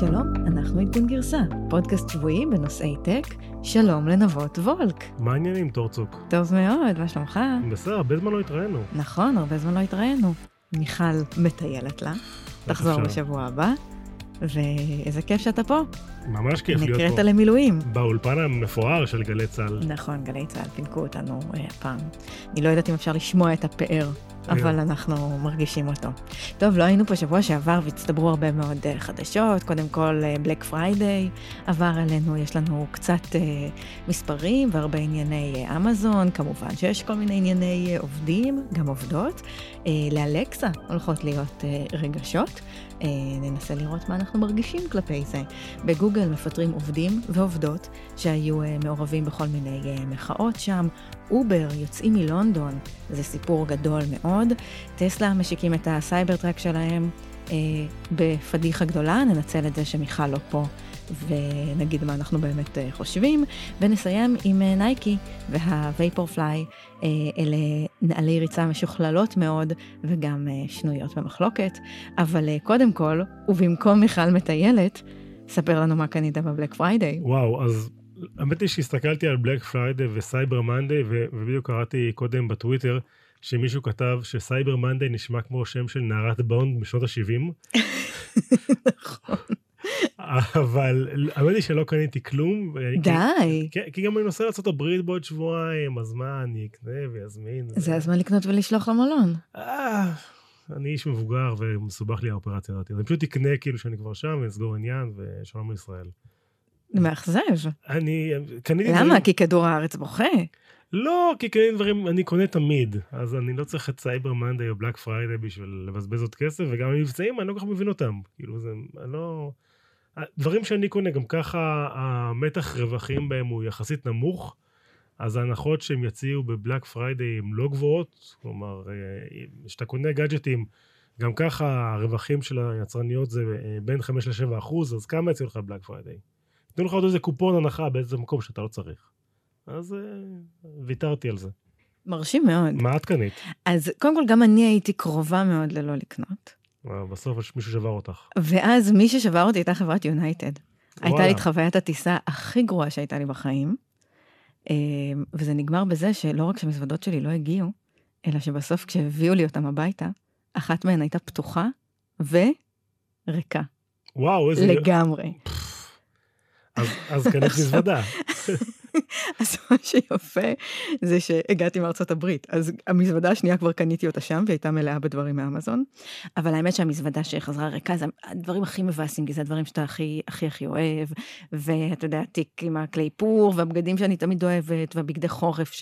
שלום, אנחנו עדכון גרסה, פודקאסט שבועי בנושאי טק. שלום לנבות וולק. מה העניינים, תורצוק? טוב מאוד, מה שלומך? בסדר, הרבה זמן לא התראינו. נכון, הרבה זמן לא התראינו. מיכל מטיילת לה, תחזור? בשבוע הבא, ואיזה כיף שאתה פה. ממש כיף להיות נקראת פה. למילואים. באולפן המפואר של גלי צה"ל. נכון, גלי צה"ל פינקו אותנו אה, הפעם. אני לא יודעת אם אפשר לשמוע את הפאר, אבל אנחנו מרגישים אותו. טוב, לא היינו פה שבוע שעבר והצטברו הרבה מאוד אה, חדשות. קודם כל, Black Friday עבר אלינו, יש לנו קצת אה, מספרים והרבה ענייני אה, אמזון. כמובן שיש כל מיני ענייני אה, עובדים, גם עובדות. אה, לאלקסה הולכות להיות אה, רגשות. אה, ננסה לראות מה אנחנו מרגישים כלפי זה. בגוגל מפטרים עובדים ועובדות שהיו אה, מעורבים בכל מיני אה, מחאות שם. אובר יוצאים מלונדון, זה סיפור גדול מאוד. טסלה משיקים את ה Cybertruck שלהם אה, בפדיחה גדולה, ננצל את זה שמיכל לא פה ונגיד מה אנחנו באמת אה, חושבים, ונסיים עם אה, נייקי וה Vaporfly, אה, אלה נעלי ריצה משוכללות מאוד וגם שנויות במחלוקת, אבל קודם כל, ובמקום מיכל מטיילת, ספר לנו מה קנית ב Black Friday. וואו, אז האמת היא שהסתכלתי על Black Friday ו Cyber Monday, ו- ובדיוק קראתי קודם בטוויטר, שמישהו כתב ש Cyber Monday נשמע כמו שם של נערת בונד משנות ה-70, נכון. אבל האמת היא שלא קניתי כלום. די, כי, כי גם אני נוסע לארה"ב בעוד שבועיים, אז מה, אני אקנה ואזמין. זה הזמן לקנות ולשלוח למלון. אה, אני איש מבוגר ומסובך לי האופרציה הזאת. אני פשוט אקנה כאילו שאני כבר שם ואסגור עניין ושלום לישראל. מאכזב. אני קניתי למה? כי כדור הארץ בוכה. לא, כי קניתי דברים, אני קונה תמיד. אז אני לא צריך את Cyber Monday או Black Friday בשביל לבזבז עוד כסף, וגם המבצעים, אני לא כל כך מבין אותם. כאילו זה, אני לא... דברים שאני קונה, גם ככה המתח רווחים בהם הוא יחסית נמוך, אז ההנחות שהם יציעו ב Black Friday הן לא גבוהות. כלומר, אה, כשאתה קונה גאדג'טים, גם ככה הרווחים של היצרניות זה אה, בין 5 ל-7 אחוז, אז כמה יציעו לך ב Black Friday? ייתנו לך עוד איזה קופון הנחה באיזה מקום שאתה לא צריך. אז אה, ויתרתי על זה. מרשים מאוד. מה את קנית? אז קודם כל, גם אני הייתי קרובה מאוד ללא לקנות. בסוף יש מישהו שבר אותך. ואז מי ששבר אותי הייתה חברת יונייטד. הייתה. לי את חוויית הטיסה הכי גרועה שהייתה לי בחיים. אה, וזה נגמר בזה שלא רק שהמזוודות שלי לא הגיעו, אלא שבסוף כשהביאו לי אותם הביתה, אחת מהן הייתה פתוחה וריקה. וואו, איזה... לגמרי. אז, אז קנית מזוודה. אז מה שיפה זה שהגעתי מארצות הברית, אז המזוודה השנייה כבר קניתי אותה שם, והיא הייתה מלאה בדברים מאמזון, אבל האמת שהמזוודה שחזרה ריקה זה הדברים הכי מבאסים, כי זה הדברים שאתה הכי הכי הכי אוהב, ואתה יודע, תיק עם הכלי פור, והבגדים שאני תמיד אוהבת, והבגדי חורף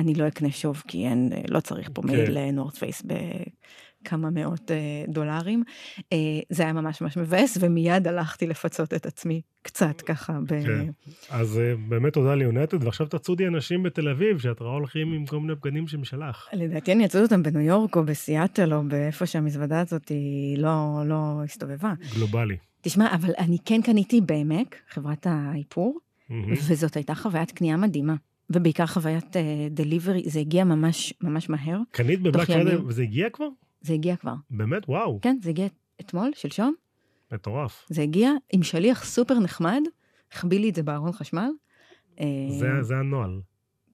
שאני לא אקנה שוב, כי אין, לא צריך פה כן. מייל לנורת פייס בכמה מאות אה, דולרים. אה, זה היה ממש ממש מבאס, ומיד הלכתי לפצות את עצמי קצת ככה. ב... כן. אז אה, באמת תודה ליונטד, ועכשיו תצודי אנשים בתל אביב, שאת רואה הולכים עם כל מיני בגדים שמשלח. לדעתי אני אצוד אותם בניו יורק או בסיאטל או באיפה שהמזוודה הזאת היא לא, לא הסתובבה. גלובלי. תשמע, אבל אני כן קניתי בעמק, חברת האיפור, מהמם. וזאת הייתה חוויית קנייה מדהימה. ובעיקר חוויית דליברי, זה הגיע ממש ממש מהר. קנית ב Black ימים. Friday, וזה הגיע כבר? זה הגיע כבר. באמת? וואו, כן, זה הגיע אתמול, שלשום. מטורף. זה הגיע עם שליח סופר נחמד, החביא לי את זה בארון חשמל. אה, זה- זה הנוהל,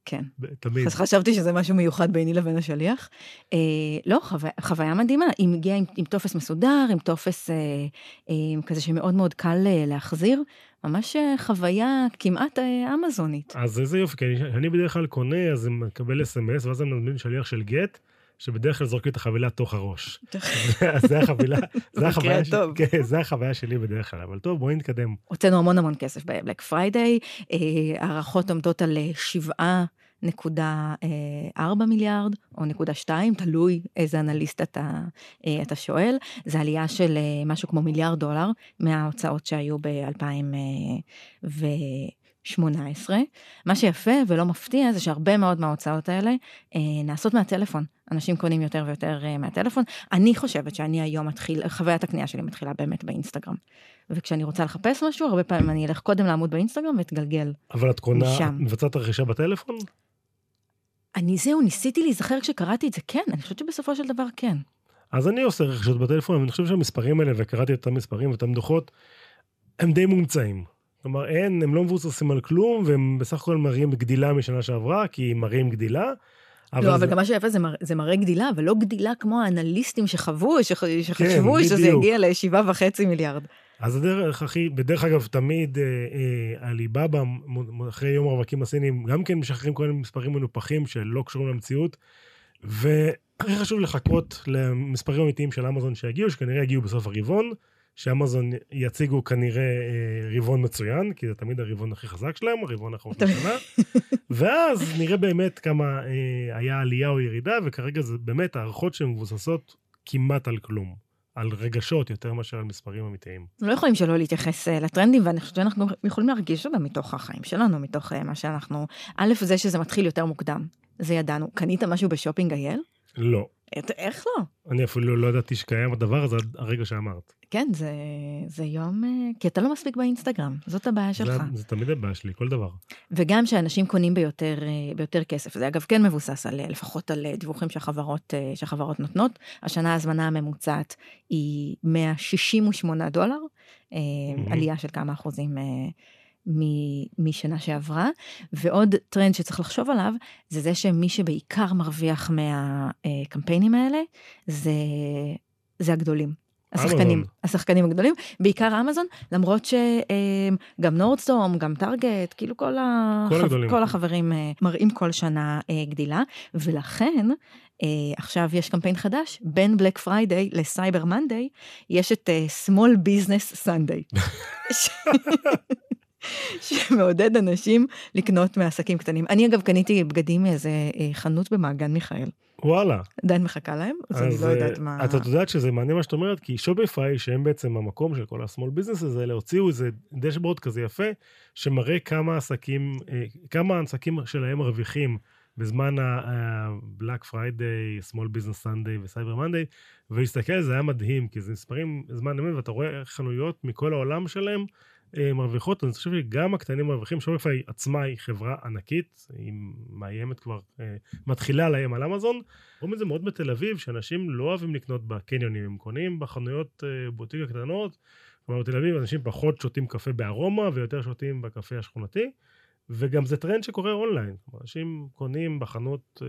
כן. תמיד. אז חשבתי שזה משהו מיוחד ביני לבין השליח. אה, לא, חוויה, חוויה מדהימה. היא מגיעה עם, עם טופס מסודר, עם טופס אה, אה, כזה שמאוד מאוד קל אה, להחזיר. ממש אה, חוויה כמעט אה, אמזונית. אז איזה יופי, כי אני, אני בדרך כלל קונה, אז אני מקבל אס.אם.אס, ואז אני מזמין שליח של גט, שבדרך כלל זורק לי את החבילה תוך הראש. אז זה החבילה, זה במקרה החוויה, ש- הטוב. כן, זה החוויה שלי בדרך כלל, אבל טוב, בואי נתקדם. הוצאנו המון המון כסף ב Black Friday, אה, הערכות עומדות על אה, שבעה נקודה אה, ארבע מיליארד או נקודה שתיים, תלוי איזה אנליסט אתה, אה, אתה שואל. זה עלייה של אה, משהו כמו מיליארד דולר מההוצאות שהיו ב-2018. מה שיפה ולא מפתיע זה שהרבה מאוד מההוצאות האלה נעשות מהטלפון. אנשים קונים יותר ויותר מהטלפון. אני חושבת שאני היום מתחיל, חוויית הקנייה שלי מתחילה באמת באינסטגרם. וכשאני רוצה לחפש משהו, הרבה פעמים אני אלך קודם לעמוד באינסטגרם ואתגלגל. אבל את קונה, משם. מבצעת רכישה בטלפון? אני זהו, ניסיתי להיזכר כשקראתי את זה, כן, אני חושבת שבסופו של דבר כן. אז אני עושה רכישות בטלפון, אבל אני חושב שהמספרים האלה, וקראתי את המספרים ואותן דוחות, הם די מומצאים. כלומר, אין, הם לא מבוססים על כלום, והם בסך הכל מראים גדילה משנה שעברה, כי הם מראים גדילה. אבל לא, אבל זה... גם מה שיפה זה, מר... זה מראה גדילה, אבל לא גדילה כמו האנליסטים שחוו, שח... שחשבו כן, שזה יגיע לשבעה וחצי מיליארד. אז הדרך הכי, בדרך אגב, תמיד עליבאבא, אה, אה, אחרי יום הרווקים הסינים, גם כן משחררים כל מיני מספרים מנופחים שלא קשורים למציאות, והכי חשוב לחכות למספרים אמיתיים של אמזון שיגיעו, שכנראה יגיעו בסוף הרבעון. שאמזון יציגו כנראה אה, רבעון מצוין, כי זה תמיד הרבעון הכי חזק שלהם, הרבעון האחרון של השנה, ואז נראה באמת כמה היה עלייה או ירידה, וכרגע זה באמת הערכות שהן מבוססות כמעט על כלום. על רגשות יותר מאשר על מספרים אמיתיים. לא יכולים שלא להתייחס אה, לטרנדים, ואני חושבת שאנחנו יכולים להרגיש אותם מתוך החיים שלנו, מתוך מה שאנחנו... א', זה שזה מתחיל יותר מוקדם, זה ידענו. קנית משהו בשופינג אייל? לא. איך לא? אני אפילו לא ידעתי שקיים הדבר הזה עד הרגע שאמרת. כן, זה, זה יום... אה, כי אתה לא מספיק באינסטגרם, זאת הבעיה שלך. זה, זה תמיד הבעיה שלי, כל דבר. וגם שאנשים קונים ביותר, אה, ביותר כסף. זה אגב כן מבוסס על, לפחות על דיווחים שהחברות, אה, שהחברות נותנות. השנה ההזמנה הממוצעת היא 168 דולר, mm-hmm. עלייה של כמה אחוזים משנה שעברה. ועוד טרנד שצריך לחשוב עליו, זה זה שמי שבעיקר מרוויח מהקמפיינים האלה, זה, זה הגדולים. השחקנים, השחקנים הגדולים, בעיקר אמזון, למרות שגם Nordstrom, גם Target, כאילו כל, החב... כל החברים אה, מראים כל שנה אה, גדילה, ולכן אה, עכשיו יש קמפיין חדש, בין Black Friday ל Cyber Monday, יש את small business sunday. שמעודד אנשים לקנות מעסקים קטנים. אני אגב קניתי בגדים מאיזה אה, חנות במעגן מיכאל. וואלה. עדיין מחכה להם, אז, אז אני לא יודעת מה... את יודעת שזה מעניין מה שאת אומרת, כי שוביפיי, שהם בעצם המקום של כל ה-small business האלה, הוציאו איזה דשבורד כזה יפה, שמראה כמה עסקים, אה, כמה עסקים שלהם מרוויחים בזמן ה-Black Friday, Small Business Sunday וסייבר מנדיי, ולהסתכל זה היה מדהים, כי זה מספרים זמן אמת, ואתה רואה חנויות מכל העולם שלהם, אה, מרוויחות, אני חושב שגם הקטנים מרוויחים, Shopify עצמה היא חברה ענקית, היא מאיימת כבר, אה, מתחילה לאיים על אמזון. רואים את זה מאוד בתל אביב, שאנשים לא אוהבים לקנות בקניונים, הם קונים בחנויות אה, בוטיק הקטנות. כלומר בתל אביב אנשים פחות שותים קפה בארומה ויותר שותים בקפה השכונתי. וגם זה טרנד שקורה אונליין. אנשים קונים בחנות אה,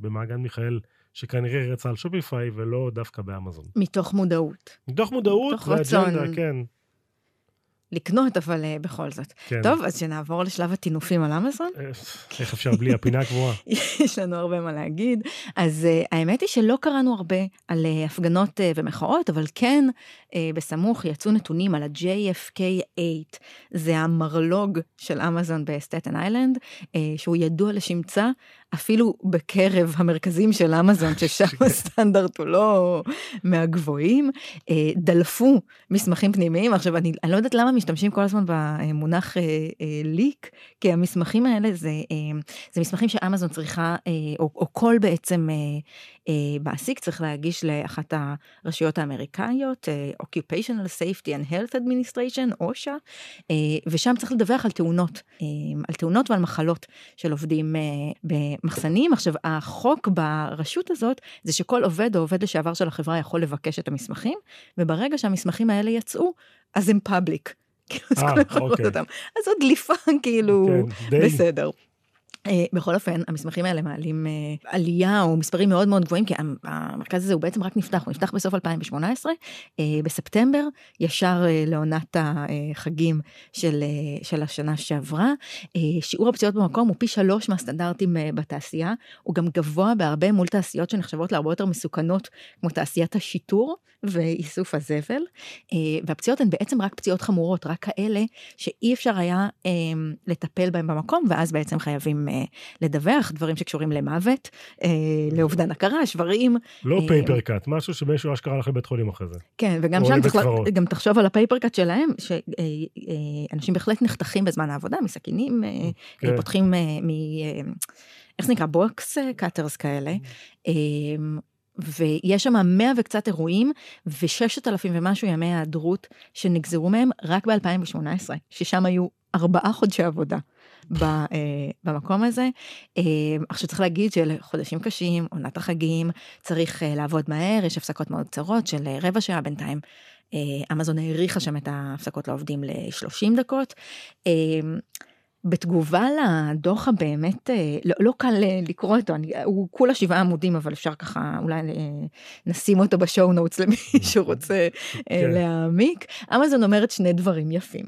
במעגן מיכאל, שכנראה רצה על שופיפיי ולא דווקא באמזון. מתוך מודעות. מתוך מודעות, מתוך רצון. כן. לקנות, אבל uh, בכל זאת. כן. טוב, אז שנעבור לשלב הטינופים על אמזון. אה, איך אפשר בלי הפינה הקבועה? יש לנו הרבה מה להגיד. אז uh, האמת היא שלא קראנו הרבה על uh, הפגנות uh, ומחאות, אבל כן, uh, בסמוך יצאו נתונים על ה-JFK8, זה המרלוג של אמזון בסטטן איילנד, uh, שהוא ידוע לשמצה אפילו בקרב המרכזים של אמזון, ששם הסטנדרט הוא לא מהגבוהים, אה, דלפו מסמכים פנימיים. עכשיו, אני, אני לא יודעת למה משתמשים כל הזמן במונח אה, אה, ליק, כי המסמכים האלה זה, זה מסמכים שאמזון צריכה, או, או כל בעצם מעסיק צריך להגיש לאחת הרשויות האמריקאיות, Occupational Safety and Health Administration, אושה, ושם צריך לדווח על תאונות, על תאונות ועל מחלות של עובדים מחסנים. עכשיו, החוק ברשות הזאת זה שכל עובד או עובד לשעבר של החברה יכול לבקש את המסמכים, וברגע שהמסמכים האלה יצאו, אז הם פאבליק. כאילו, אז אוקיי. אז זו דליפה, כאילו, כן, בסדר. אה, בכל אופן, המסמכים האלה מעלים אה, עלייה או מספרים מאוד מאוד גבוהים, כי המרכז הזה הוא בעצם רק נפתח, הוא נפתח בסוף 2018, אה, בספטמבר, ישר לעונת החגים של, של השנה שעברה. שיעור הפציעות במקום הוא פי שלוש מהסטנדרטים בתעשייה, הוא גם גבוה בהרבה מול תעשיות שנחשבות להרבה יותר מסוכנות, כמו תעשיית השיטור ואיסוף הזבל, והפציעות הן בעצם רק פציעות חמורות, רק כאלה שאי אפשר היה לטפל בהן במקום, ואז בעצם חייבים לדווח, דברים שקשורים למוות, אה, לאובדן הכרה, שברים. לא paper אה, cut, משהו שמישהו אשכרה הלך לבית חולים אחרי זה. כן, וגם שם גם תחשוב על ה paper cut שלהם, שאנשים אה, בהחלט נחתכים בזמן העבודה, מסכינים, כן. פותחים מ... איך זה נקרא? box cutters כאלה. ויש שם מאה וקצת אירועים וששת אלפים ומשהו ימי היעדרות שנגזרו מהם רק ב-2018, ששם היו ארבעה חודשי עבודה. אה, במקום הזה. אה, עכשיו צריך להגיד שאלה חודשים קשים, עונת החגים, צריך אה, לעבוד מהר, יש הפסקות מאוד קצרות של רבע שעה בינתיים. אמזון האריכה שם את ההפסקות לעובדים ל-30 דקות. בתגובה לדוח הבאמת, לא, לא קל לקרוא אותו, אני, הוא כולה שבעה עמודים, אבל אפשר ככה אולי נשים אותו בשואו נוטס למי שרוצה כן. להעמיק. אמזון אומרת שני דברים יפים.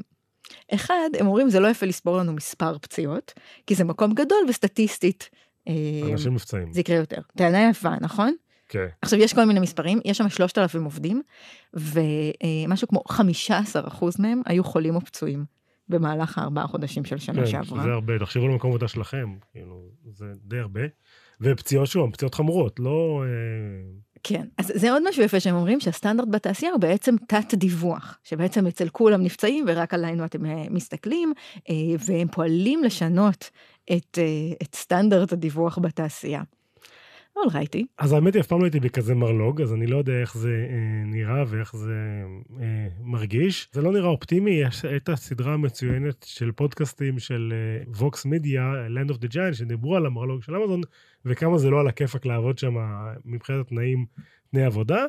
אחד, הם אומרים זה לא יפה לספור לנו מספר פציעות, כי זה מקום גדול וסטטיסטית. אנשים מבצעים. זה יקרה יותר. טענה יפה, נכון? כן. עכשיו יש כל מיני מספרים, יש שם 3,000 עובדים, ומשהו כמו 15% מהם היו חולים או פצועים במהלך הארבעה חודשים של שנה כן, שעברה. כן, שזה הרבה, תחשבו על מקום עבודה שלכם, כאילו, זה די הרבה. ופציעות שוב, פציעות חמורות, לא... אה, כן, אז זה עוד משהו יפה שהם אומרים שהסטנדרט בתעשייה הוא בעצם תת דיווח, שבעצם אצל כולם נפצעים ורק עלינו אתם אה, מסתכלים, אה, והם פועלים לשנות את, את סטנדרט הדיווח בתעשייה. אולרייטי. אז האמת היא, אף פעם לא הייתי בכזה מרלוג, אז אני לא יודע איך זה אה, נראה ואיך זה אה, מרגיש. זה לא נראה אופטימי, יש את הסדרה המצוינת של פודקאסטים של ווקס מידיה, Land of the Giant, שדיברו על המרלוג של אמזון, וכמה זה לא על הכיפאק לעבוד שם מבחינת התנאים, תנאי עבודה.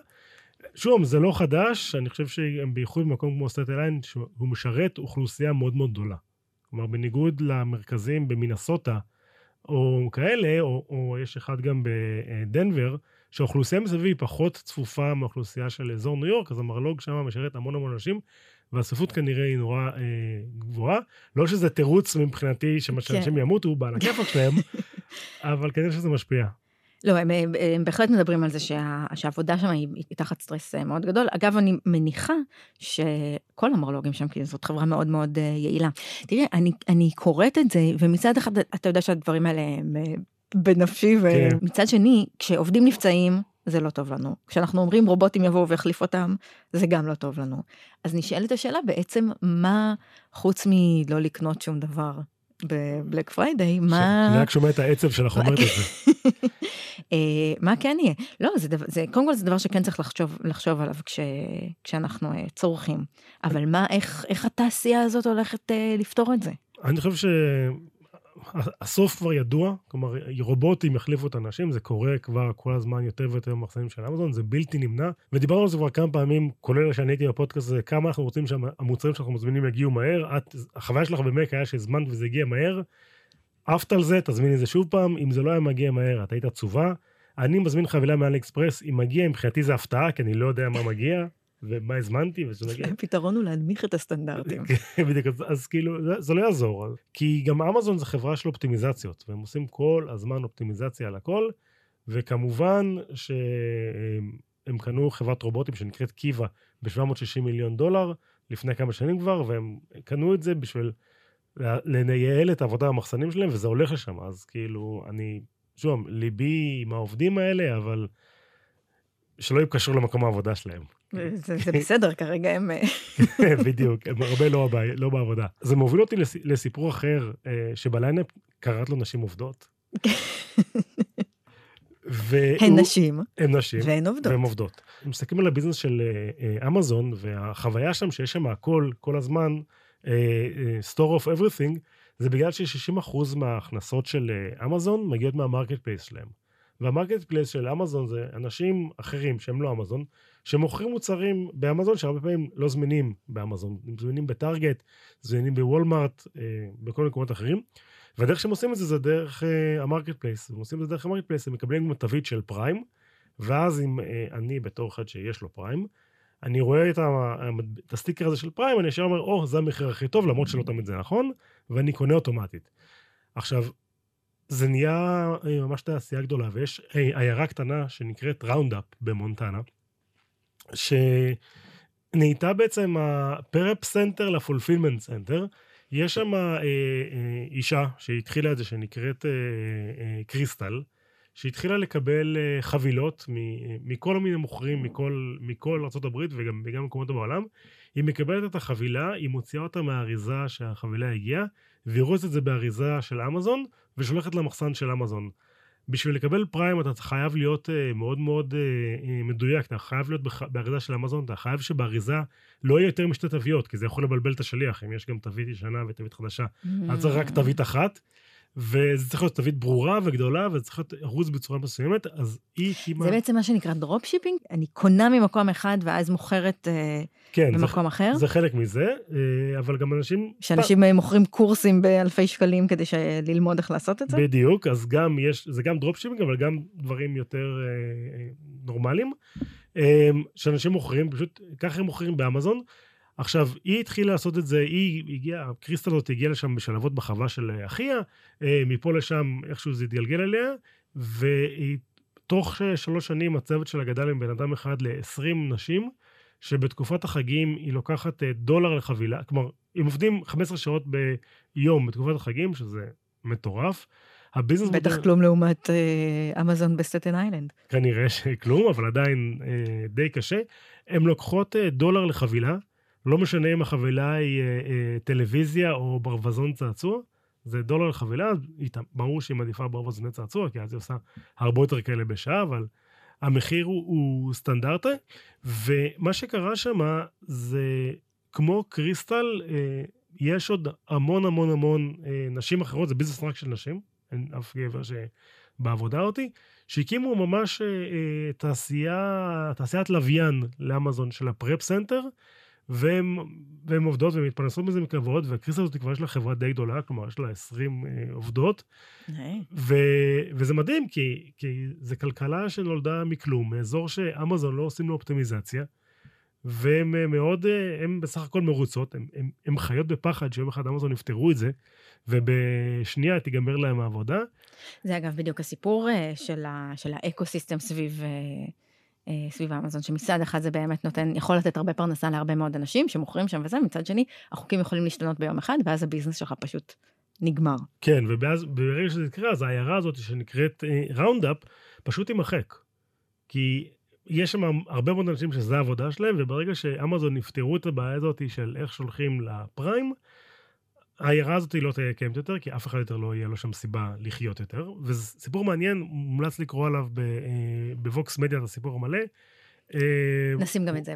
שוב, זה לא חדש, אני חושב שהם בייחוד במקום כמו Staten Island, שהוא משרת אוכלוסייה מאוד מאוד גדולה. כלומר, בניגוד למרכזים במינסוטה, או כאלה, או, או יש אחד גם בדנבר, שהאוכלוסייה מסביב היא פחות צפופה מהאוכלוסייה של אזור ניו יורק, אז המרלוג שם משרת המון המון אנשים, והצפיפות כנראה היא נורא אה, גבוהה. לא שזה תירוץ מבחינתי שאנשים כן. ימותו בעל הכיפאק שלהם, אבל כנראה שזה משפיע. לא, הם, הם, הם בהחלט מדברים על זה שה, שהעבודה שם היא, היא תחת סטרס אה, מאוד גדול. אגב, אני מניחה שכל המרלוגים שם, כי זאת חברה מאוד מאוד אה, יעילה. תראה, אני, אני קוראת את זה, ומצד אחד אתה יודע שהדברים האלה הם אה, בנפשי, כן. ומצד שני, כשעובדים נפצעים, זה לא טוב לנו. כשאנחנו אומרים רובוטים יבואו ויחליף אותם, זה גם לא טוב לנו. אז נשאלת השאלה בעצם, מה חוץ מלא לקנות שום דבר ב Black Friday, מה... אני רק שומע את העצב שלך אומרת את זה. אה, מה כן יהיה? לא, זה, דבר, זה קודם כל זה דבר שכן צריך לחשוב, לחשוב עליו כש, כשאנחנו אה, צורכים. אבל מה, איך, איך התעשייה הזאת הולכת אה, לפתור את זה? אני חושב ש... הסוף כבר ידוע, כלומר רובוטים יחליפו את האנשים, זה קורה כבר כל הזמן יותר ויותר במחסנים של אמזון, זה בלתי נמנע, ודיברנו על זה כבר כמה פעמים, כולל שאני הייתי בפודקאסט הזה, כמה אנחנו רוצים שהמוצרים שאנחנו מזמינים יגיעו מהר, את, החוויה שלך ב Mac היה שהזמנת וזה הגיע מהר, עפת על זה, תזמין את זה שוב פעם, אם זה לא היה מגיע מהר, את היית עצובה. אני מזמין חבילה מאלי אקספרס, אם מגיע, מבחינתי זה הפתעה, כי אני לא יודע מה מגיע. ומה הזמנתי ושזה מגיע. הפתרון הוא להנמיך את הסטנדרטים. כן, בדיוק, אז כאילו, זה, לא יעזור. כי גם אמזון זה חברה של אופטימיזציות, והם עושים כל הזמן אופטימיזציה על הכל, וכמובן שהם קנו חברת רובוטים שנקראת קיבה ב-760 מיליון דולר, לפני כמה שנים כבר, והם קנו את זה בשביל לנייעל את העבודה במחסנים שלהם, וזה הולך לשם, אז כאילו, אני, שוב, ליבי עם העובדים האלה, אבל שלא יהיו קשור למקום העבודה שלהם. זה, זה בסדר, כרגע הם... אה, בדיוק, הם הרבה לא, לא בעבודה. זה מוביל אותי לסיפור אחר, אה, שבליינאפ קראת לו נשים עובדות. הן נשים. הן נשים. והן עובדות. והן עובדות. מסתכלים על הביזנס של אה, אמזון, והחוויה שם שיש שם הכל, כל הזמן, store of everything, זה בגלל ש-60% מההכנסות של אמזון מגיעות מה marketplace שלהם. וה marketplace של אמזון זה אנשים אחרים שהם לא אמזון, שמוכרים מוצרים באמזון שהרבה פעמים לא זמינים באמזון, הם זמינים בטארגט, זמינים בוולמארט, אה, בכל מקומות אחרים. והדרך שהם עושים את זה זה דרך אה, ה marketplace, הם עושים את זה דרך ה marketplace, הם מקבלים גם תווית של Prime, ואז אם אה, אני בתור אחד שיש לו Prime, אני רואה את, ה, את הסטיקר הזה של Prime, אני ישר אומר, או, oh, זה המחיר הכי טוב, למרות שלא תמיד זה נכון, ואני קונה אוטומטית. עכשיו, זה נהיה אה, ממש תעשייה גדולה, ויש אה, עיירה קטנה שנקראת ראונדאפ במונטנה, שנהייתה בעצם ה prep center ל fulfillment center. יש שם אה, אה, אישה שהתחילה את זה, שנקראת אה, אה, קריסטל, שהתחילה לקבל אה, חבילות מכל מיני מוכרים מכל, מכל ארה"ב וגם, וגם מקומות בעולם. היא מקבלת את החבילה, היא מוציאה אותה מהאריזה שהחבילה הגיעה, והיא רוזת את זה באריזה של אמזון, ושולחת למחסן של אמזון. בשביל לקבל פריים אתה חייב להיות uh, מאוד מאוד uh, מדויק, אתה חייב להיות. באריזה של אמזון, אתה חייב שבאריזה לא יהיה יותר משתי תוויות, כי זה יכול לבלבל את השליח, אם יש גם תווית ישנה ותווית חדשה. Mm-hmm. אז צריך רק תווית אחת, וזה צריך להיות תווית ברורה וגדולה, וזה צריך להיות ארוז בצורה מסוימת, אז היא הקימה... זה בעצם מה שנקרא dropshipping? אני קונה ממקום אחד ואז מוכרת אה, כן, זה, במקום אחר? זה חלק מזה, אה, אבל גם אנשים... שאנשים אה, מוכרים קורסים באלפי שקלים כדי ללמוד איך לעשות את זה? בדיוק, אז גם יש, זה גם dropshipping, אבל גם דברים יותר נורמליים, שאנשים מוכרים, פשוט ככה הם מוכרים באמזון. עכשיו, היא התחילה לעשות את זה, היא הגיעה, קריסטל הזאת הגיעה לשם בשלבות בחווה של אחיה, אה, מפה לשם איכשהו זה התגלגל אליה, והיא תוך שלוש שנים הצוות שלה גדל מבן אדם אחד ל-20 נשים, שבתקופת החגים היא לוקחת אה, דולר לחבילה, כלומר, הם עובדים 15 שעות ביום בתקופת החגים, שזה מטורף. הביזנס בטח מודל- כלום לעומת אה, אמזון בסטטן איילנד. כנראה שכלום, אבל עדיין אה, די קשה. הן לוקחות אה, דולר לחבילה, לא משנה אם החבילה היא אה, אה, טלוויזיה או ברווזון צעצוע, זה דולר לחבילה, ברור שהיא מעדיפה ברווזוני צעצוע, כי אז היא עושה הרבה יותר כאלה בשעה, אבל המחיר הוא, הוא סטנדרטי, ומה שקרה שם זה כמו קריסטל, אה, יש עוד המון המון המון אה, נשים אחרות, זה ביזנס רק של נשים, אין אף גבר שבעבודה אותי, שהקימו ממש אה, אה, תעשייה, תעשיית לוויין לאמזון של ה prep center, והן עובדות ומתפרנסות מזה מכבוד, והקריסטל הזאת כבר יש לה חברה די גדולה, כלומר יש לה 20 אה, עובדות, ו, וזה מדהים, כי, כי זה כלכלה שנולדה מכלום, מאזור שאמזון לא עושים לו אופטימיזציה, והן אה, מאוד, אה, הן בסך הכל מרוצות, הן חיות בפחד שיום אחד אמזון יפתרו את זה, ובשנייה תיגמר להם העבודה. זה אגב בדיוק הסיפור אה, של, ה, של האקו-סיסטם סביב, אה, אה, סביב אמזון, שמצד אחד זה באמת נותן, יכול לתת הרבה פרנסה להרבה מאוד אנשים שמוכרים שם וזה, מצד שני, החוקים יכולים להשתנות ביום אחד, ואז הביזנס שלך פשוט נגמר. כן, ובאז, ברגע שזה יקרה, אז העיירה הזאת שנקראת ראונדאפ, פשוט תימחק. כי יש שם הרבה מאוד אנשים שזה העבודה שלהם, וברגע שאמזון יפתרו את הבעיה הזאת של איך שולחים לפריים, העיירה הזאת לא תהיה קיימת יותר, כי אף אחד יותר לא יהיה לו שם סיבה לחיות יותר. וזה סיפור מעניין, מומלץ לקרוא עליו אה, בווקס מדיה את הסיפור המלא. אה, נשים גם את זה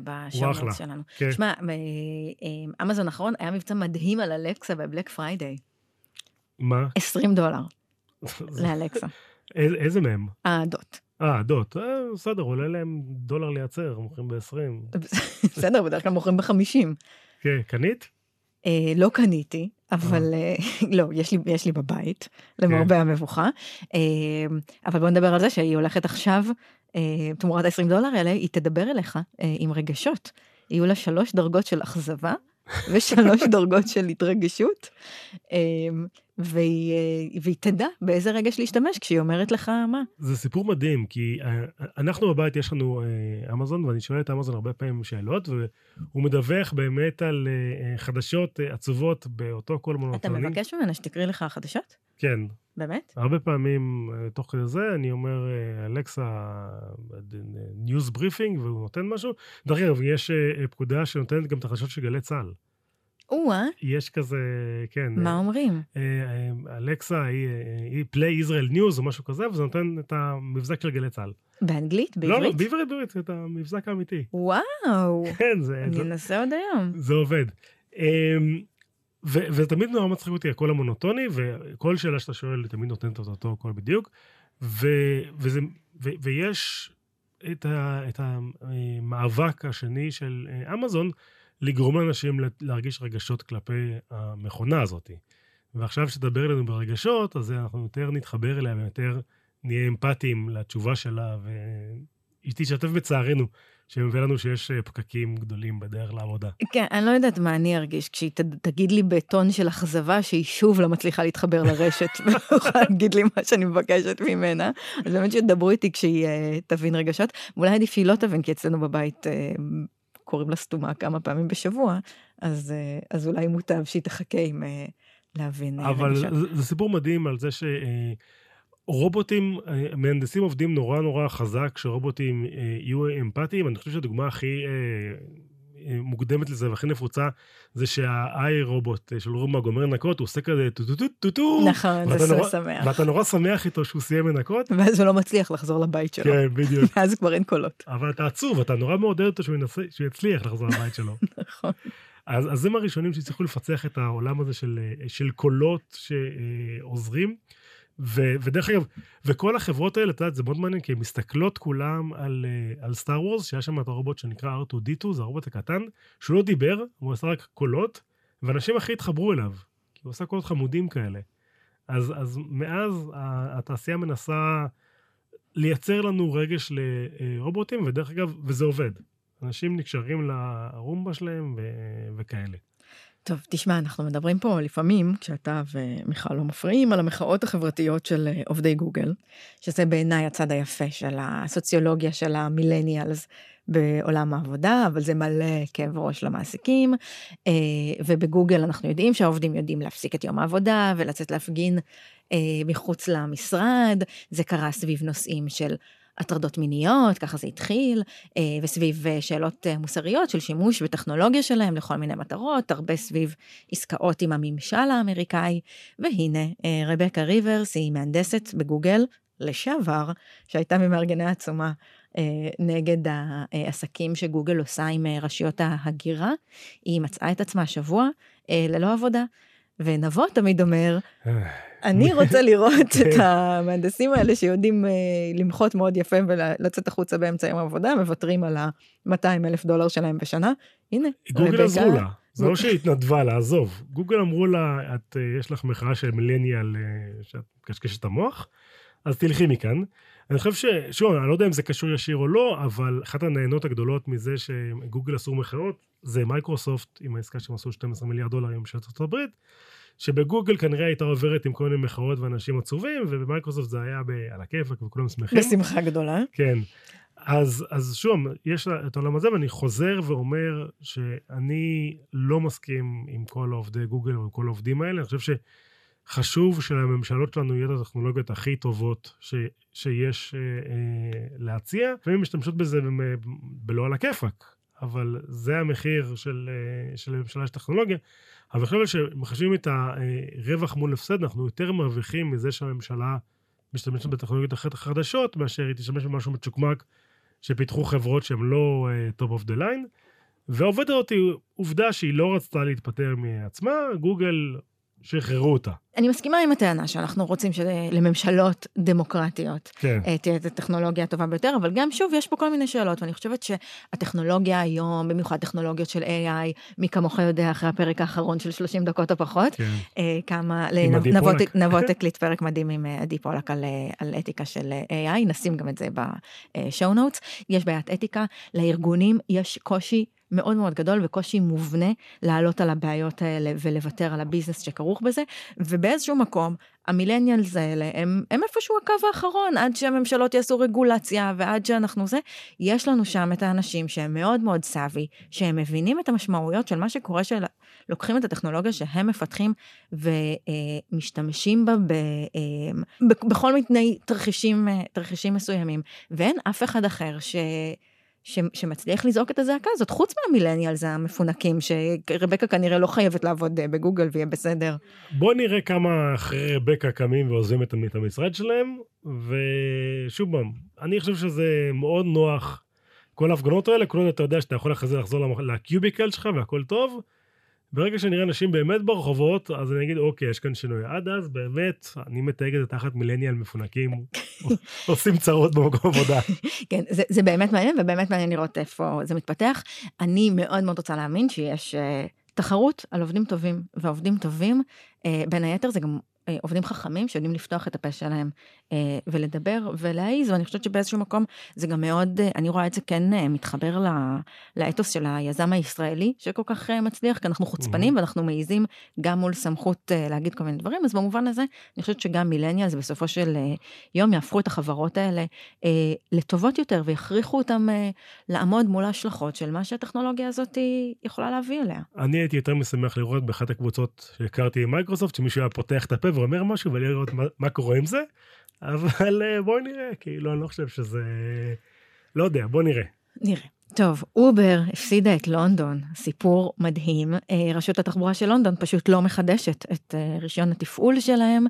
אחלה. שלנו. כן. שמע, אה, אמזון האחרון היה מבצע מדהים על אלקסה ב Black Friday. מה? 20 דולר לאלקסה. איזה מהם? הדוט. אה, דוט. אה, בסדר, עולה להם דולר לייצר, מוכרים ב-20. בסדר, בדרך כלל מוכרים ב-50. כן, קנית? לא קניתי, אבל אה, לא, יש לי, יש לי בבית, למרבה המבוכה. אה, אבל בוא נדבר על זה שהיא הולכת עכשיו, אה, תמורת ה-20 דולר האלה, היא תדבר אליך אה, עם רגשות. יהיו לה שלוש דרגות של אכזבה ושלוש דרגות של התרגשות, אה, והיא, אה, והיא תדע באיזה רגש להשתמש כשהיא אומרת לך מה. זה סיפור מדהים, כי אה, אנחנו בבית, יש לנו אה, אמזון, ואני שואל את אמזון הרבה פעמים שאלות, והוא מדווח באמת על חדשות עצובות באותו קול אתה מונוטוני. מבקש ממנה שתקריא לך חדשות? כן. באמת? הרבה פעמים, תוך כדי זה, אני אומר, אלכסה, news briefing, והוא נותן משהו. דרך אגב, יש פקודה שנותנת גם את החדשות של גלי צה"ל. או-אה, יש כזה, כן. מה אה, אומרים? אה, אה, אלכסה היא, היא play Israel news או משהו כזה, וזה נותן את המבזק של גלי צה"ל. באנגלית? לא, לא, בעברית? בעברית, בעברית, את המבזק האמיתי. וואו, כן, זה, אני אנסה עוד היום. זה עובד. אמ, ו- וזה תמיד נורא מצחיק אותי הקול המונוטוני, וכל שאלה שאתה שואל תמיד נותנת את אותו קול בדיוק. ו- וזה, ו- ויש את, את המאבק השני של אמזון, לגרום לאנשים לה- להרגיש רגשות כלפי המכונה הזאת. ועכשיו שתדבר אלינו ברגשות, אז אנחנו יותר נתחבר אליה ויותר נהיה אמפתיים לתשובה שלה, והיא תשתף בצערנו, שמביא לנו שיש אה, פקקים גדולים בדרך לעבודה. כן, אני לא יודעת מה אני ארגיש כשהיא ת- תגיד לי בטון של אכזבה שהיא שוב לא מצליחה להתחבר לרשת ויכולה להגיד לי מה שאני מבקשת ממנה. אז באמת שתדברו איתי כשהיא אה, תבין רגשות. ואולי עדיף שהיא לא תבין, כי אצלנו בבית אה, קוראים לה סתומה כמה פעמים בשבוע, אז, אה, אז אולי מוטב שהיא תחכה עם אה, להבין אה, אבל. זה, זה סיפור מדהים על זה שרובוטים, מהנדסים עובדים נורא נורא חזק כשרובוטים אה, יהיו אמפתיים. אני חושב שהדוגמה הכי מוקדמת לזה והכי נפוצה זה שה iRobot אה, של רומבה גומר לנקות, הוא עושה כזה טו טו טו טו טו. נכון, זה נורא- שמח. ואתה נורא שמח איתו שהוא סיים לנקות. ואז הוא לא מצליח לחזור לבית שלו. כן, בדיוק. אז כבר אין קולות. אבל אתה עצוב, אתה נורא מעודד אותו שהוא יצליח לחזור לבית שלו. נכון. אז, אז הם הראשונים שהצליחו לפצח את העולם הזה של, של קולות שעוזרים. ו, ודרך אגב, וכל החברות האלה, את יודעת, זה מאוד מעניין, כי הן מסתכלות כולם על, על סטאר וורס, שהיה שם את הרובוט שנקרא R2D2, זה הרובוט הקטן, שהוא לא דיבר, הוא עשה רק קולות, ואנשים הכי התחברו אליו, כי הוא עשה קולות חמודים כאלה. אז, אז מאז התעשייה מנסה לייצר לנו רגש לרובוטים, ודרך אגב, וזה עובד. אנשים נקשרים לרומבה שלהם ו- וכאלה. טוב, תשמע, אנחנו מדברים פה לפעמים, כשאתה ומיכל לא מפריעים, על המחאות החברתיות של אה, עובדי גוגל, שזה בעיניי הצד היפה של הסוציולוגיה של המילניאלס בעולם העבודה, אבל זה מלא כאב ראש למעסיקים, אה, ובגוגל אנחנו יודעים שהעובדים יודעים להפסיק את יום העבודה ולצאת להפגין אה, מחוץ למשרד, זה קרה סביב נושאים של הטרדות מיניות, ככה זה התחיל, אה, וסביב אה, שאלות אה, מוסריות של שימוש בטכנולוגיה שלהם לכל מיני מטרות, הרבה סביב עסקאות עם הממשל האמריקאי, והנה, רבקה ריברס היא מהנדסת בגוגל לשעבר, שהייתה ממארגני העצומה נגד העסקים שגוגל עושה עם רשויות ההגירה. היא מצאה את עצמה השבוע ללא עבודה. ונבו תמיד אומר, אני רוצה לראות את כן. המהנדסים האלה שיודעים אה, למחות מאוד יפה ולצאת החוצה באמצע יום העבודה, מוותרים על ה-200 אלף דולר שלהם בשנה. הנה, גוגל עזרו לה, זה לא שהיא התנדבה לעזוב. גוגל אמרו לה, את, אה, יש לך מחאה של מילניאל אה, שאת מקשקשת את המוח, אז תלכי מכאן. אני חושב ש... שוב, אני לא יודע אם זה קשור ישיר או לא, אבל אחת הנהנות הגדולות מזה שגוגל עשו מחאות, זה מייקרוסופט, עם העסקה שהם עשו 12 מיליארד דולר עם ארצות הברית, שבגוגל כנראה הייתה עוברת עם כל מיני מחאות ואנשים עצובים, ובמייקרוסופט זה היה ב- על הכיפאק וכולם שמחים. בשמחה גדולה. כן. אז, אז שוב, יש את העולם הזה, ואני חוזר ואומר שאני לא מסכים עם כל עובדי גוגל ועם כל העובדים האלה. אני חושב שחשוב שלממשלות שלנו יהיו את הטכנולוגיות הכי טובות ש, שיש אה, אה, להציע, לפעמים משתמשות בזה בלא על הכיפאק, אבל זה המחיר של, אה, של הממשלה של טכנולוגיה. אבל אני חושב שמחשבים את הרווח מול הפסד, אנחנו יותר מרוויחים מזה שהממשלה משתמשת בטכנולוגיות אחרת חדשות, מאשר היא תשתמש במשהו מצ'וקמק שפיתחו חברות שהן לא uh, top of the line. והעובדת הזאת היא עובדה שהיא לא רצתה להתפטר מעצמה, גוגל שחררו אותה. אני מסכימה עם הטענה שאנחנו רוצים שלממשלות דמוקרטיות כן. אה, תהיה את הטכנולוגיה הטובה ביותר, אבל גם שוב, יש פה כל מיני שאלות, ואני חושבת שהטכנולוגיה היום, במיוחד טכנולוגיות של AI, מי כמוך יודע אחרי הפרק האחרון של 30 דקות או פחות, כן. אה, כמה, נבוא תקליט פרק מדהים עם אה, עדי פולק על, על אתיקה של AI, נשים גם את זה ב show notes, יש בעיית אתיקה, לארגונים יש קושי מאוד מאוד גדול וקושי מובנה לעלות על הבעיות האלה ולוותר על הביזנס שכרוך בזה, ובאיזשהו מקום ה millennials האלה הם, הם איפשהו הקו האחרון, עד שהממשלות יעשו רגולציה ועד שאנחנו זה, יש לנו שם את האנשים שהם מאוד מאוד savvy, שהם מבינים את המשמעויות של מה שקורה, שלוקחים את הטכנולוגיה שהם מפתחים ומשתמשים בה ב, בכל מיני תרחישים, תרחישים מסוימים, ואין אף אחד אחר ש... ש, שמצליח לזעוק את הזעקה הזאת, חוץ מהמילניאלס המפונקים, שרבקה כנראה לא חייבת לעבוד אה, בגוגל ויהיה בסדר. בוא נראה כמה אחרי רבקה קמים ועוזבים את המשרד שלהם, ושוב פעם, אני חושב שזה מאוד נוח, כל ההפגנות האלה, כל עוד אתה יודע שאתה יכול אחרי זה לחזור לקיוביקל שלך והכל טוב, ברגע שנראה אנשים באמת ברחובות, אז אני אגיד, אוקיי, יש כאן שינוי. עד אז, באמת, אני מתייג את זה תחת מילניאל מפונקים, עושים צרות במקום עבודה. כן, זה, זה באמת מעניין, ובאמת מעניין לראות איפה זה מתפתח. אני מאוד מאוד רוצה להאמין שיש uh, תחרות על עובדים טובים, ועובדים טובים, uh, בין היתר זה גם עובדים חכמים שיודעים לפתוח את הפה שלהם אה, ולדבר ולהעיז, ואני חושבת שבאיזשהו מקום זה גם מאוד, אה, אני רואה את זה כן מתחבר לאתוס של היזם הישראלי שכל כך מצליח, כי אנחנו חוצפנים. ואנחנו מעיזים גם מול סמכות להגיד כל מיני דברים, אז במובן הזה אני חושבת שגם מילניאל זה בסופו של יום יהפכו את החברות האלה לטובות יותר ויכריחו אותם לעמוד מול ההשלכות של מה שהטכנולוגיה הזאת יכולה להביא אליה. אני הייתי יותר משמח לראות באחת הקבוצות שהכרתי עם מייקרוסופט, שמישהו היה פותח את הפה ואומר משהו ולראות לראות מה, מה קורה עם זה, אבל אה, בואי נראה, כאילו, אני לא חושב שזה... לא יודע, בוא נראה. נראה. טוב, אובר הפסידה את לונדון, סיפור מדהים. אה, רשות התחבורה של לונדון פשוט לא מחדשת את אה, רישיון התפעול שלהם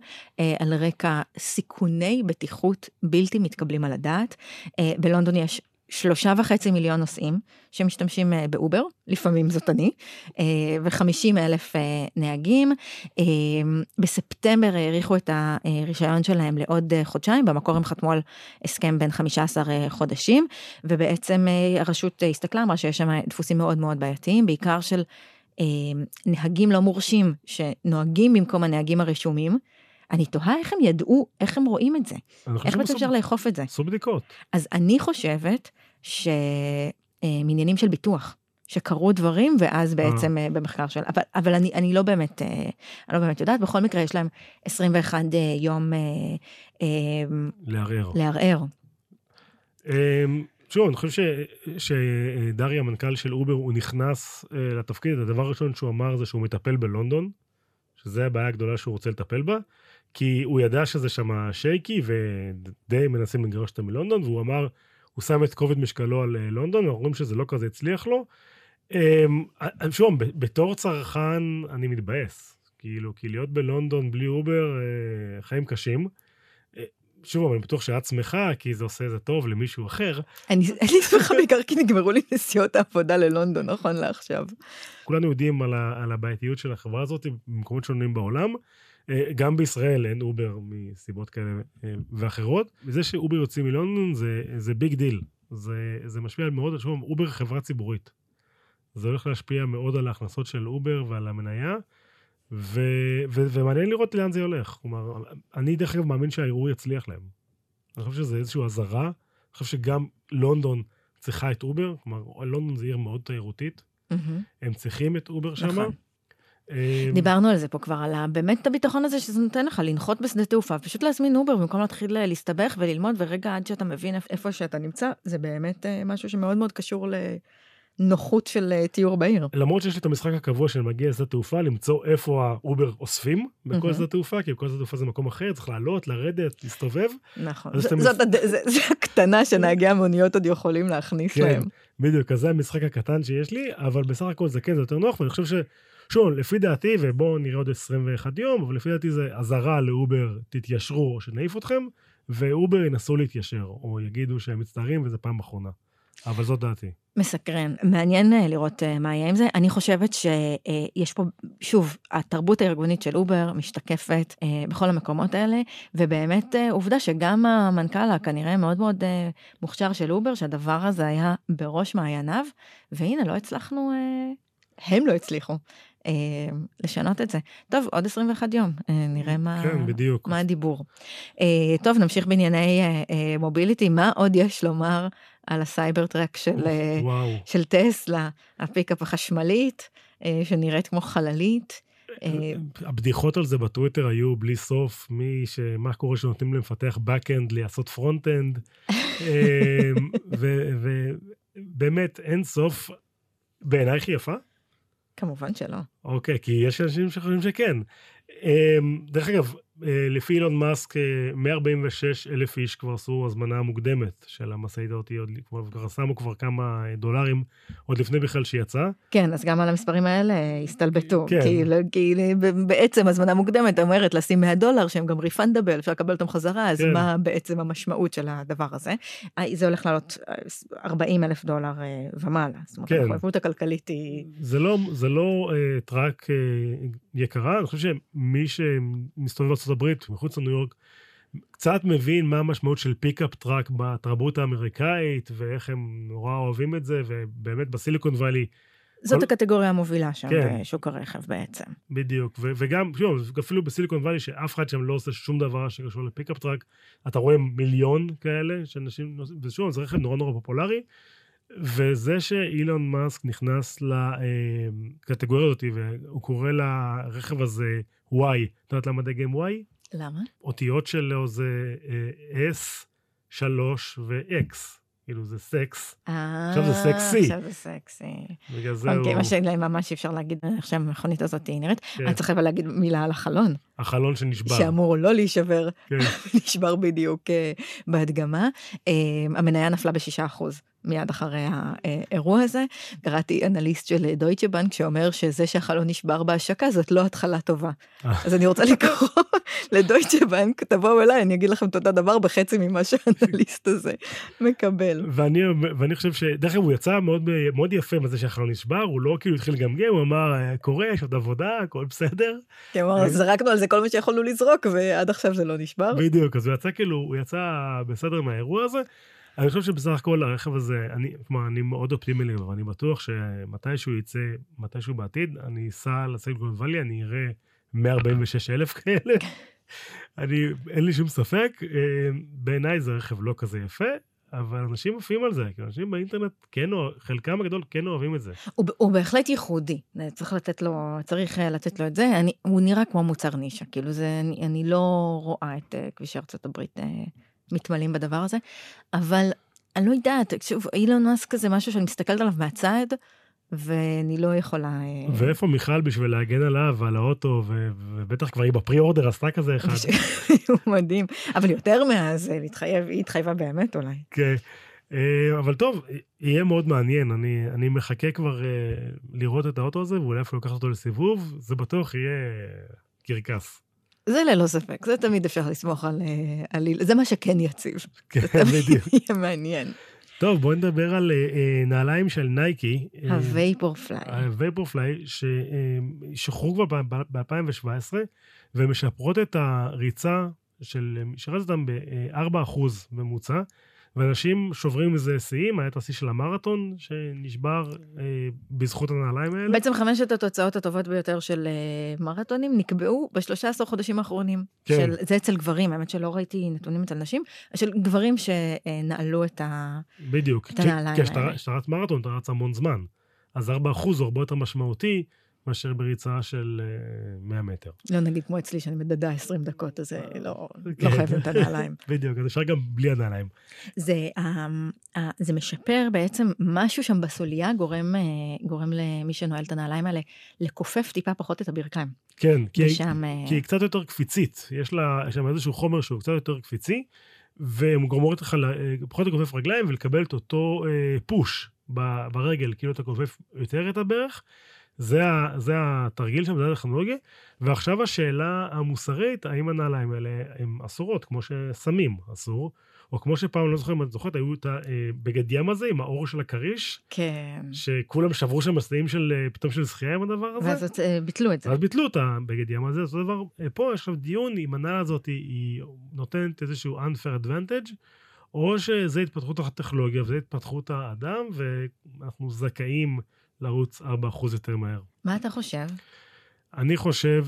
על רקע סיכוני בטיחות בלתי מתקבלים על הדעת. בלונדון יש שלושה וחצי מיליון נוסעים שמשתמשים אה, באובר, לפעמים זאת אני, אה, וחמישים אלף אה, נהגים. בספטמבר האריכו את הרישיון שלהם לעוד חודשיים, במקור הם חתמו על הסכם בין 15 חודשים, ובעצם הרשות הסתכלה, אמרה שיש שם דפוסים מאוד מאוד בעייתיים, בעיקר של נהגים לא מורשים שנוהגים במקום הנהגים הרשומים. אני תוהה איך הם ידעו, איך הם רואים את זה. איך בעצם אפשר לאכוף את זה? עשו בדיקות. אז אני חושבת שמניינים של ביטוח, שקרו דברים, ואז אה. בעצם אה. במחקר של... אבל, אבל אני, אני לא באמת, אה, אני לא באמת יודעת, בכל מקרה יש להם 21 יום... לערער. לערער. שוב, אני חושב שדריה, המנכ"ל של אובר, הוא נכנס לתפקיד, הדבר הראשון שהוא אמר זה שהוא מטפל בלונדון, שזה הבעיה הגדולה שהוא רוצה לטפל בה. כי הוא ידע שזה שם שייקי, ודי מנסים לגרש אותו מלונדון, והוא אמר, הוא שם את כובד משקלו על אה, לונדון, ואומרים שזה לא כזה הצליח לו. אמ, שוב, בתור צרכן אני מתבאס. כאילו, כי להיות בלונדון בלי אובר, אה, חיים קשים. אה, שוב, אני בטוח שאת שמחה, כי זה עושה איזה טוב למישהו אחר. אני שמחה בעיקר כי נגמרו לי נסיעות העבודה ללונדון, נכון לעכשיו. כולנו יודעים על הבעייתיות של החברה הזאת במקומות שונים בעולם. אה, גם בישראל אין אובר מסיבות כאלה אה, ואחרות. וזה שאובר יוצאים מלונדון זה, זה big deal. זה, זה משפיע מאוד, שוב, אובר חברה ציבורית. זה הולך להשפיע מאוד על ההכנסות של אובר ועל המניה, ו, ו, ומעניין לראות לאן זה הולך. כלומר, אני דרך אגב מאמין שהערעור יצליח להם. אני חושב שזה איזושהי אזהרה. אני חושב שגם לונדון צריכה את אובר, כלומר, לונדון זו עיר מאוד תיירותית. Mm-hmm. הם צריכים את אובר. נכון. אמ, דיברנו על זה פה כבר, על באמת הביטחון הזה שזה נותן לך לנחות בשדה תעופה, פשוט להזמין אובר במקום להתחיל להסתבך וללמוד, ורגע עד שאתה מבין איפה שאתה נמצא, זה באמת אה, משהו שמאוד מאוד קשור לנוחות של אה, תיור בעיר. למרות שיש לי את המשחק הקבוע שאני מגיע לשדה תעופה, למצוא איפה האובר אוספים בכל שדה תעופה, כי בכל שדה תעופה זה מקום אחר, צריך לעלות, לרדת, להסתובב. נכון, זאת הקטנה שנהגי המוניות עוד יכולים להכניס כן, להם. בדיוק, אז זה המשחק הקטן שיש לי, אבל בסך הכל זה כן, זה יותר נוח, ואני חושב. שוב, לפי דעתי, ובואו נראה עוד 21 יום, אבל לפי דעתי זה אזהרה לאובר, תתיישרו או שנעיף אתכם, ואובר ינסו להתיישר, או יגידו שהם מצטערים וזה פעם אחרונה. אבל זאת דעתי. מסקרן. מעניין אה, לראות אה, מה יהיה עם זה. אני חושבת שיש פה, שוב, התרבות הארגונית של אובר משתקפת אה, בכל המקומות האלה, ובאמת עובדה שגם המנכ"ל הכנראה מאוד מאוד מוכשר של אובר, שהדבר הזה היה בראש מעייניו, והנה, לא הצלחנו, הם לא הצליחו. אה, לשנות את זה. טוב, עוד 21 יום, אה, נראה מה, כן, בדיוק. מה הדיבור. אה, טוב, נמשיך בענייני mobility, מה עוד יש לומר על ה Cybertruck של, של טסלה, הפיקאפ החשמלית, שנראית כמו חללית. הבדיחות על זה בטוויטר היו בלי סוף, מי ש... מה קורה שנותנים למפתח backend לעשות front-end, ובאמת אין סוף. בעינייך יפה? כמובן שלא. אוקיי, כי יש אנשים שחושבים שכן. אמ, דרך אגב, לפי אילון מאסק, 146 אה, אלף איש כבר עשו הזמנה מוקדמת של המשאית אותי, עוד כבר שמו כבר כמה דולרים עוד לפני בכלל שיצא. כן, אז גם על המספרים האלה הסתלבטו. כן. כי, כי בעצם הזמנה מוקדמת אומרת לשים 100 דולר שהם גם ריפנדבל, אפשר לקבל אותם חזרה, אז כן. מה בעצם המשמעות של הדבר הזה? אה, זה הולך לעלות 40 אלף דולר ומעלה. זאת אומרת, כן. המחויבות הכלכלית היא... זה לא, זה לא uh, truck uh, יקרה, אני חושב שמי שמסתובב הברית, מחוץ לניו יורק, קצת מבין מה המשמעות של pickup truck בתרבות האמריקאית, ואיך הם נורא אוהבים את זה, ובאמת ב Silicon Valley... זאת כל... הקטגוריה המובילה שם כן. בשוק הרכב בעצם. בדיוק, ו- וגם, שוב, אפילו ב Silicon Valley, שאף אחד שם לא עושה שום דבר שקשור ל pickup truck, אתה רואה מיליון כאלה של אנשים, ושוב, זה רכב נורא נורא פופולרי, וזה שאילון מאסק נכנס לקטגוריה הזאת, והוא קורא לרכב הזה Y, את יודעת למה דגם Y? למה? אותיות שלו זה אה, S, 3 ו-X. כאילו זה סקס. עכשיו זה סקסי. עכשיו זה סקסי. בגלל זה הוא... אוקיי, מה שממש אפשר להגיד, איך שהמכונית הזאת נראית. כן. אני צריך אבל להגיד מילה על החלון. החלון שנשבר. שאמור לא להישבר, כן. נשבר בדיוק בהדגמה. המניה נפלה בשישה אחוז מיד אחרי האירוע הזה. קראתי אנליסט של דויטשה בנק שאומר שזה שהחלון נשבר בהשקה זאת לא התחלה טובה. אז אני רוצה לקרוא לדויטשה בנק, תבואו אליי, אני אגיד לכם את אותו דבר בחצי ממה שהאנליסט הזה מקבל. ואני, ואני חושב שדרך אגב הוא יצא מאוד, מאוד יפה מזה שהחלון נשבר, הוא לא כאילו התחיל לגמגם, הוא אמר, קורה, יש עוד עבודה, הכל בסדר. כן, אמר, זרקנו על זה כל מה שיכולנו לזרוק, ועד עכשיו זה לא נשבר. בדיוק, אז הוא יצא כאילו, הוא יצא בסדר מהאירוע הזה. אני חושב שבסך הכל הרכב הזה, אני, כלומר, אני מאוד אופטימי לגביו, אני בטוח שמתישהו יצא, מתישהו בעתיד, אני אסע לסיליקון וואלי, אני אראה 146 אלף כאלה. אני, אין לי שום ספק, אה, בעיניי זה רכב לא כזה יפה, אבל אנשים עפים על זה, כי אנשים באינטרנט כן, חלקם הגדול כן אוהבים את זה. הוא, הוא בהחלט ייחודי, צריך לתת לו, צריך אה, לתת לו את זה, אני, הוא נראה כמו מוצר נישה, כאילו זה, אני, אני לא רואה את כבישי ארצות הברית מתמלאים בדבר הזה, אבל אני לא יודעת, שוב, אילון מאסק זה משהו שאני מסתכלת עליו מהצד, ואני לא יכולה... אה, ואיפה מיכל בשביל להגן עליו ועל האוטו, ו- ובטח כבר היא בפרי אורדר עשתה כזה אחד. הוא מדהים, אבל יותר מזה, להתחייב, היא התחייבה באמת אולי. כן, אה, אבל טוב, יהיה מאוד מעניין, אני, אני מחכה כבר אה, לראות את האוטו הזה, ואולי אפילו לקחת אותו לסיבוב, זה בטוח יהיה קרקס. זה ללא ספק, זה תמיד אפשר לסמוך על, על... זה מה שכן יציב. כן, בדיוק. יהיה מעניין. טוב, בואי נדבר על uh, נעליים של נייקי. ה Vaporfly. ה Vaporfly, ששוחררו כבר ב-2017, ומשפרות את הריצה של, משרת אותם ב-4% ממוצע. ואנשים שוברים מזה שיאים, היה את השיא של המרתון שנשבר אה, בזכות הנעליים האלה. בעצם חמשת התוצאות הטובות ביותר של אה, מרתונים נקבעו ב-13 חודשים האחרונים. כן. של, זה אצל גברים, האמת שלא ראיתי נתונים אצל נשים, של גברים שנעלו את, ה, בדיוק. את הנעליים האלה. בדיוק, כי כשאתה רץ מרתון אתה רץ המון זמן. אז 4% הוא הרבה יותר משמעותי. מאשר בריצה של 100 אה, מטר. לא נגיד כמו אצלי, שאני מדדה 20 דקות, אז אה, לא, כן. לא חייבים את הנעליים. בדיוק, אז אפשר גם בלי הנעליים. זה, זה משפר בעצם, משהו שם בסוליה גורם, אה, גורם למי שנועל את הנעליים האלה לכופף טיפה פחות את הברכיים. כן, כי, ושם, כי היא קצת יותר קפיצית. יש לה שם איזשהו חומר שהוא קצת יותר קפיצי, והוא גורמות לך פחות לכופף רגליים ולקבל את אותו פוש ברגל, כאילו אתה כופף יותר את הברך. זה, ה, זה התרגיל שם, זה הטכנולוגיה. ועכשיו השאלה המוסרית, האם הנעליים האלה הן אסורות, כמו שסמים אסור, או כמו שפעם, לא זוכר אם את זוכרת, היו את הבגד ים הזה עם האור של הכריש. כן. שכולם שברו שם מסעים של, אה, פתאום של זכייה עם הדבר הזה. ואז אה, ביטלו את זה. ואז ביטלו את הבגד ים הזה, אותו דבר, אה, פה יש עכשיו דיון אם הנעל הזאת היא נותנת איזשהו unfair advantage. או שזה התפתחות הטכנולוגיה וזה התפתחות האדם, ואנחנו זכאים לרוץ 4% יותר מהר. מה אתה חושב? אני חושב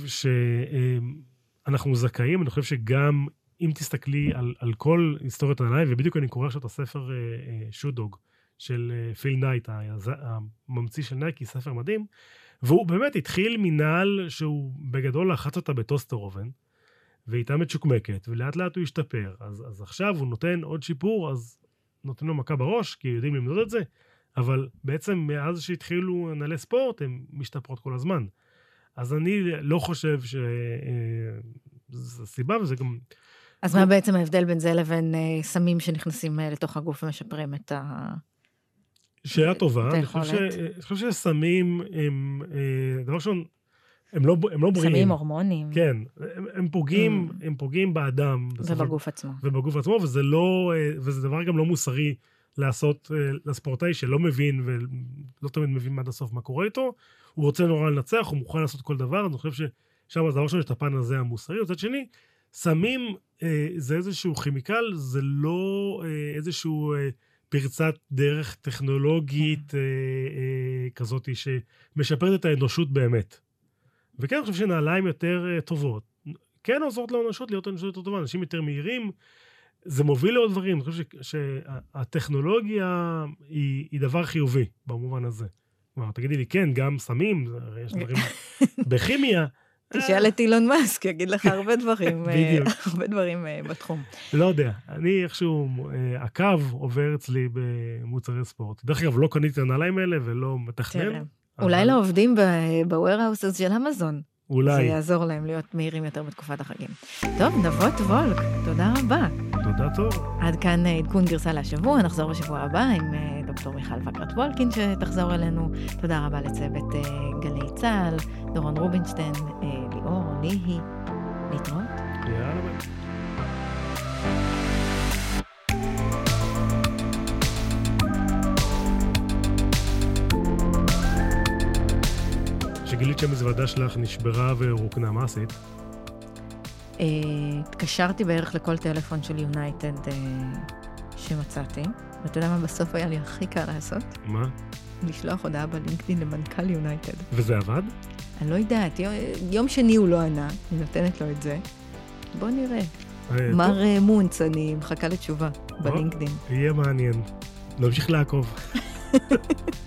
שאנחנו זכאים, אני חושב שגם אם תסתכלי על, על כל היסטוריית הנעליים, ובדיוק אני קורא עכשיו את הספר Shoe Dog אה, אה, של אה, פיל נייט, הממציא של נייקי, ספר מדהים, והוא באמת התחיל מנעל שהוא בגדול לחץ אותה בטוסטר אובן, והייתה מצ'וקמקת, ולאט לאט הוא השתפר. אז, אז עכשיו הוא נותן עוד שיפור, אז נותן לו מכה בראש, כי יודעים למדוד את זה, אבל בעצם מאז שהתחילו נעלי ספורט, הן משתפרות כל הזמן. אז אני לא חושב שזו אה, סיבה, וזה גם... אז מה בעצם ההבדל בין זה לבין אה, סמים שנכנסים אה, לתוך הגוף ומשפרים את ה... שאלה טובה. אני חושב שסמים הם, דבר ראשון, הם לא, הם לא בריאים. סמים הורמונים. כן, הם, הם פוגעים, mm. הם פוגעים באדם. ובגוף עצמו. ובגוף עצמו, וזה לא, וזה דבר גם לא מוסרי לעשות אה, לספורטאי שלא מבין ולא תמיד מבין עד הסוף מה קורה איתו, הוא רוצה נורא לנצח, הוא מוכן לעשות כל דבר, אני חושב ששם זה דבר ראשון יש את הפן הזה המוסרי, מצד שני, סמים אה, זה איזשהו כימיקל, זה לא אה, איזשהו אה, פרצת דרך טכנולוגית אה, אה, כזאת שמשפרת את האנושות באמת. וכן, אני חושב שנעליים יותר אה, טובות, כן עוזרות לאנושות להיות אנושות יותר טובה, אנשים יותר מהירים, זה מוביל לעוד דברים, אני חושב שהטכנולוגיה היא, היא דבר חיובי במובן הזה. כלומר, תגידי לי, כן, גם סמים, יש דברים בכימיה. תשאל את אילון מאסק, יגיד לך הרבה דברים, אה, הרבה דברים אה, בתחום. לא יודע, אני איכשהו, אה, הקו עובר אצלי במוצרי ספורט. דרך אגב, לא קניתי את הנעליים האלה ולא מתכנן. אולי לעובדים ב-warehouse של אמזון. אולי. זה יעזור להם להיות מהירים יותר בתקופת החגים. טוב, נבות וולק, תודה רבה. תודה טוב. עד כאן אה, עדכון גרסה להשבוע, נחזור בשבוע הבא עם אה, דוקטור מיכל וקרת וולקין שתחזור אלינו. תודה רבה לצוות אה, גלי צה"ל, דורון רובינשטיין, ליאור, ליהי, להתראות. יאללה ביי. שגילית שהמזוודה שלך נשברה ורוקנה, מה עשית? אה, התקשרתי בערך לכל טלפון של יונייטד אה, שמצאתי, ואתה יודע מה בסוף היה לי הכי קל לעשות? מה? לשלוח הודעה בלינקדאין למנכ"ל יונייטד. וזה עבד? אני לא יודעת, יום, יום שני הוא לא ענה, אני נותנת לו את זה. בוא נראה. אה, מר אה, מונץ, אני מחכה לתשובה בלינקדאין. יהיה מעניין. נמשיך לעקוב.